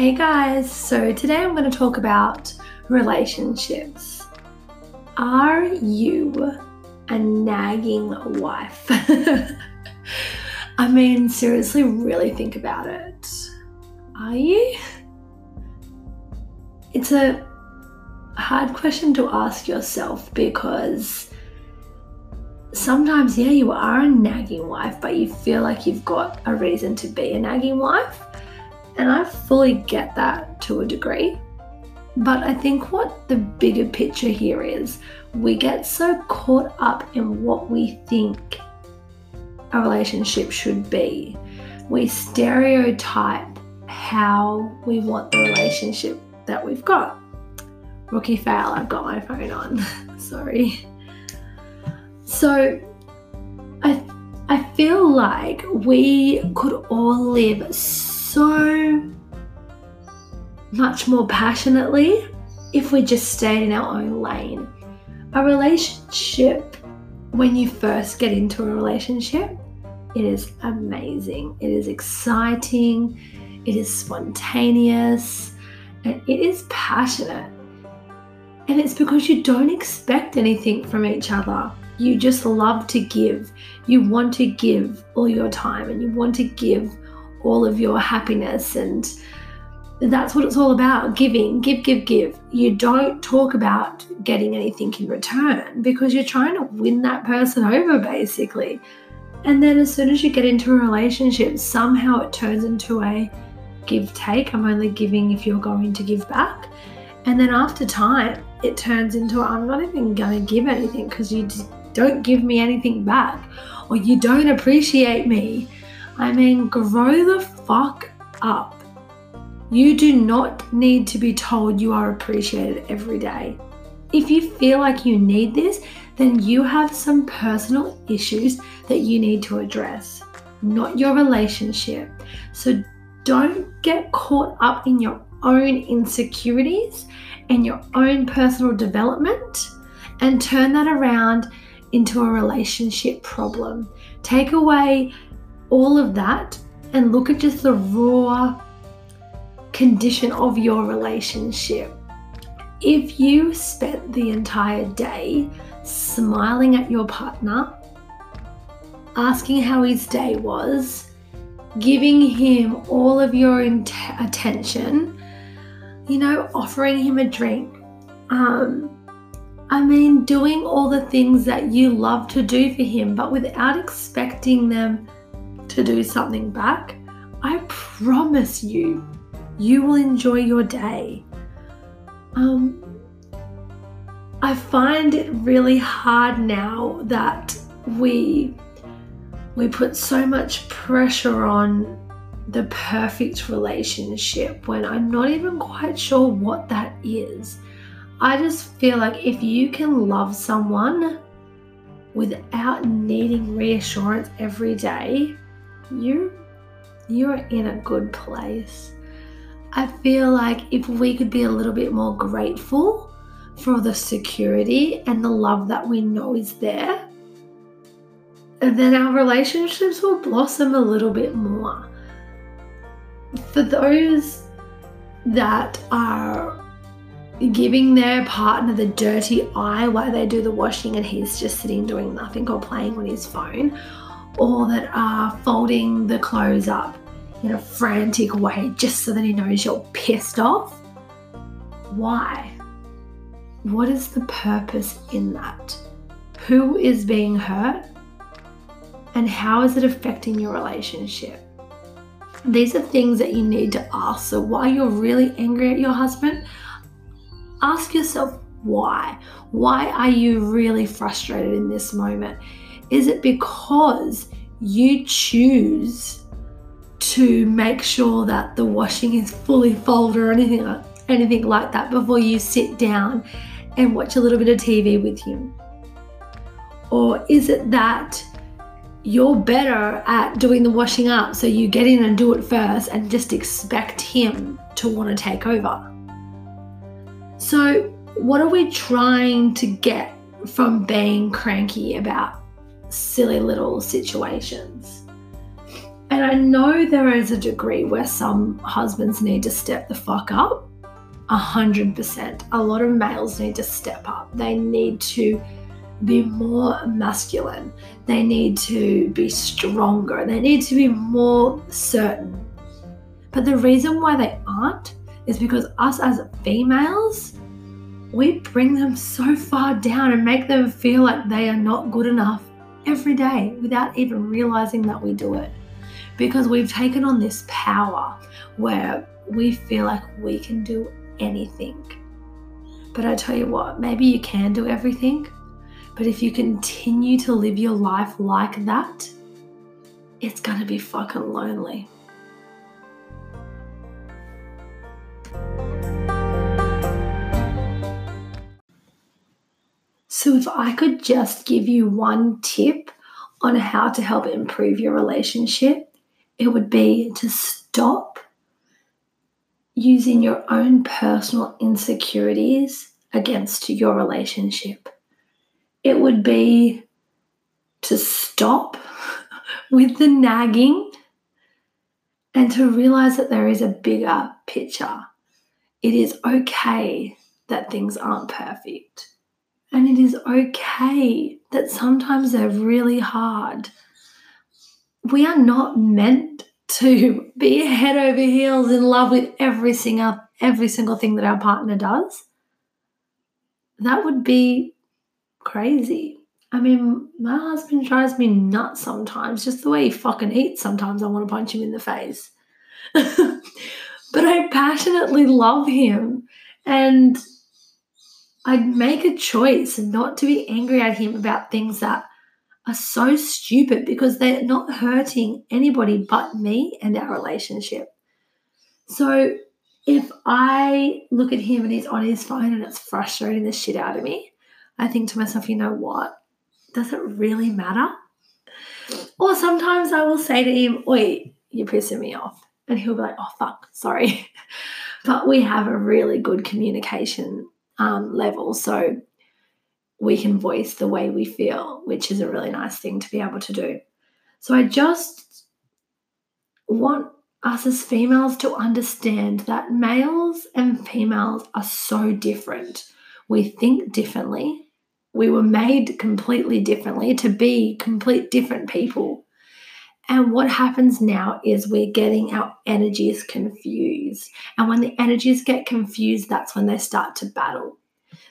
Hey guys, so today I'm going to talk about relationships. Are you a nagging wife? I mean, seriously, really think about it. Are you? It's a hard question to ask yourself because sometimes, yeah, you are a nagging wife, but you feel like you've got a reason to be a nagging wife. And I fully get that to a degree. But I think what the bigger picture here is we get so caught up in what we think a relationship should be. We stereotype how we want the relationship that we've got. Rookie fail, I've got my phone on. Sorry. So I I feel like we could all live so much more passionately if we just stayed in our own lane. A relationship, when you first get into a relationship, it is amazing. It is exciting. It is spontaneous. And it is passionate. And it's because you don't expect anything from each other. You just love to give. You want to give all your time and you want to give all of your happiness and that's what it's all about giving give give give. You don't talk about getting anything in return because you're trying to win that person over basically. And then as soon as you get into a relationship somehow it turns into a give take i'm only giving if you're going to give back. And then after time it turns into i'm not even going to give anything because you don't give me anything back or you don't appreciate me I mean, grow the fuck up. You do not need to be told you are appreciated every day. If you feel like you need this, then you have some personal issues that you need to address, not your relationship. So don't get caught up in your own insecurities and your own personal development and turn that around into a relationship problem. Take away all of that and look at just the raw condition of your relationship. If you spent the entire day smiling at your partner, asking how his day was, giving him all of your attention, you know, offering him a drink, um, I mean, doing all the things that you love to do for him, but without expecting them to do something back, I promise you, you will enjoy your day. Um, I find it really hard now that we we put so much pressure on the perfect relationship when I'm not even quite sure what that is. I just feel like if you can love someone without needing reassurance every day, you you're in a good place. I feel like if we could be a little bit more grateful for the security and the love that we know is there, then our relationships will blossom a little bit more. For those that are giving their partner the dirty eye while they do the washing and he's just sitting doing nothing or playing on his phone, or that are folding the clothes up in a frantic way just so that he knows you're pissed off. Why? What is the purpose in that? Who is being hurt? And how is it affecting your relationship? These are things that you need to ask. So, while you're really angry at your husband, ask yourself why. Why are you really frustrated in this moment? Is it because you choose to make sure that the washing is fully folded or anything like, anything like that before you sit down and watch a little bit of TV with him? Or is it that you're better at doing the washing up, so you get in and do it first and just expect him to want to take over? So, what are we trying to get from being cranky about silly little situations. And I know there is a degree where some husbands need to step the fuck up. A hundred percent. A lot of males need to step up. They need to be more masculine. They need to be stronger. They need to be more certain. But the reason why they aren't is because us as females, we bring them so far down and make them feel like they are not good enough every day without even realizing that we do it. Because we've taken on this power where we feel like we can do anything. But I tell you what, maybe you can do everything, but if you continue to live your life like that, it's gonna be fucking lonely. So, if I could just give you one tip on how to help improve your relationship, it would be to stop using your own personal insecurities against your relationship. It would be to stop with the nagging and to realize that there is a bigger picture. It is okay that things aren't perfect. And it is okay that sometimes they're really hard. We are not meant to be head over heels in love with every single every single thing that our partner does. That would be crazy. I mean, my husband drives me nuts sometimes. Just the way he fucking eats, sometimes I want to punch him in the face. but I passionately love him. And I'd make a choice not to be angry at him about things that are so stupid because they're not hurting anybody but me and our relationship. So if I look at him and he's on his phone and it's frustrating the shit out of me, I think to myself, you know what? Does it really matter? Or sometimes I will say to him, Oi, you're pissing me off. And he'll be like, Oh, fuck, sorry. but we have a really good communication um, level. So we can voice the way we feel, which is a really nice thing to be able to do. So I just want us as females to understand that males and females are so different. We think differently. We were made completely differently to be complete different people. And what happens now is we're getting our energies confused. And when the energies get confused, that's when they start to battle.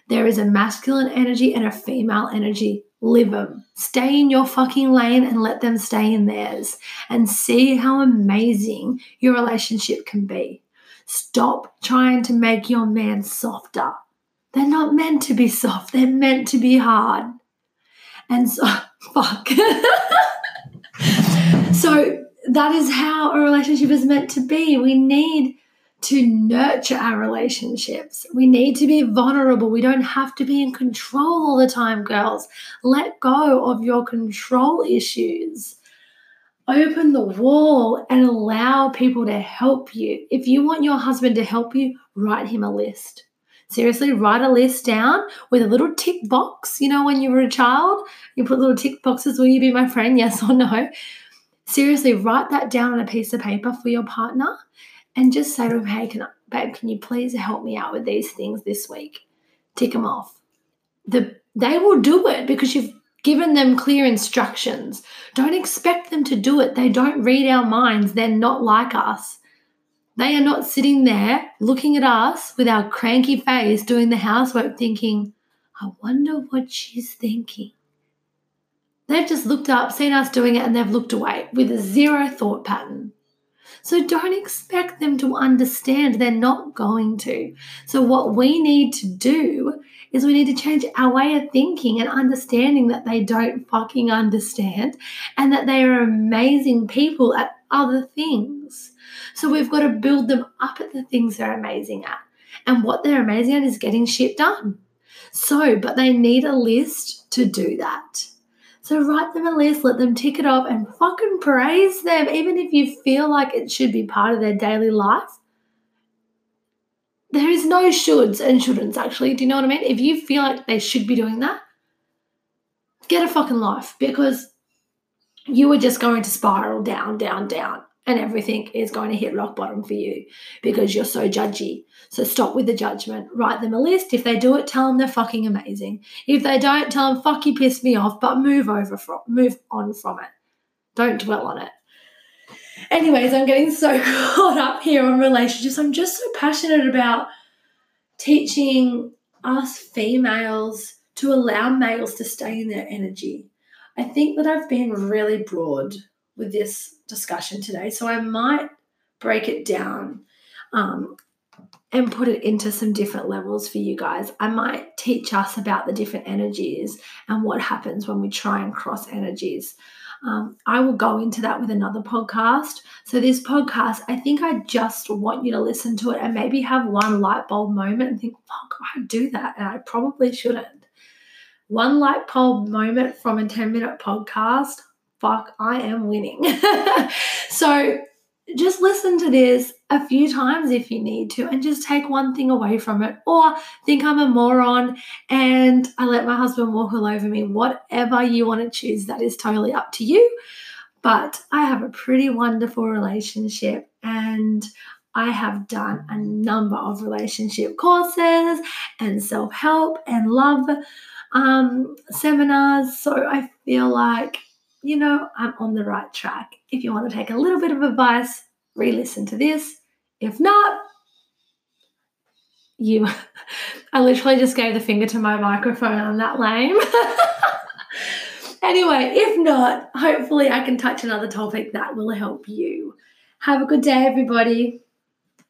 There is a masculine energy and a female energy. Live them. Stay in your fucking lane and let them stay in theirs and see how amazing your relationship can be. Stop trying to make your man softer. They're not meant to be soft, they're meant to be hard. And so, fuck. so that is how a relationship is meant to be. We need to nurture our relationships. We need to be vulnerable. We don't have to be in control all the time, girls. Let go of your control issues. Open the wall and allow people to help you. If you want your husband to help you, write him a list. Seriously, write a list down with a little tick box. You know, when you were a child, you put little tick boxes will you be my friend? Yes or no? Seriously, write that down on a piece of paper for your partner and just say to him, hey, can I, babe, can you please help me out with these things this week? Tick them off. The, they will do it because you've given them clear instructions. Don't expect them to do it. They don't read our minds. They're not like us. They are not sitting there looking at us with our cranky face doing the housework thinking, I wonder what she's thinking. They've just looked up, seen us doing it, and they've looked away with a zero thought pattern. So don't expect them to understand. They're not going to. So, what we need to do is we need to change our way of thinking and understanding that they don't fucking understand and that they are amazing people at other things. So we've got to build them up at the things they're amazing at. And what they're amazing at is getting shit done. So, but they need a list to do that. So write them a list, let them tick it off, and fucking praise them, even if you feel like it should be part of their daily life. There is no shoulds and shouldn'ts, actually. Do you know what I mean? If you feel like they should be doing that, get a fucking life because you are just going to spiral down, down, down, and everything is going to hit rock bottom for you because you're so judgy. So stop with the judgment. Write them a list. If they do it, tell them they're fucking amazing. If they don't, tell them fuck you pissed me off, but move over from move on from it. Don't dwell on it. Anyways, I'm getting so caught up here on relationships. I'm just so passionate about teaching us females to allow males to stay in their energy. I think that I've been really broad with this discussion today, so I might break it down um, and put it into some different levels for you guys. I might teach us about the different energies and what happens when we try and cross energies. Um, I will go into that with another podcast. So, this podcast, I think I just want you to listen to it and maybe have one light bulb moment and think, fuck, I do that. And I probably shouldn't. One light bulb moment from a 10 minute podcast, fuck, I am winning. so, just listen to this a few times if you need to and just take one thing away from it or think I'm a moron and I let my husband walk all over me. Whatever you want to choose, that is totally up to you. But I have a pretty wonderful relationship and I have done a number of relationship courses and self help and love um, seminars. So I feel like you know, I'm on the right track. If you want to take a little bit of advice, re listen to this. If not, you, I literally just gave the finger to my microphone on that lame. anyway, if not, hopefully I can touch another topic that will help you. Have a good day, everybody.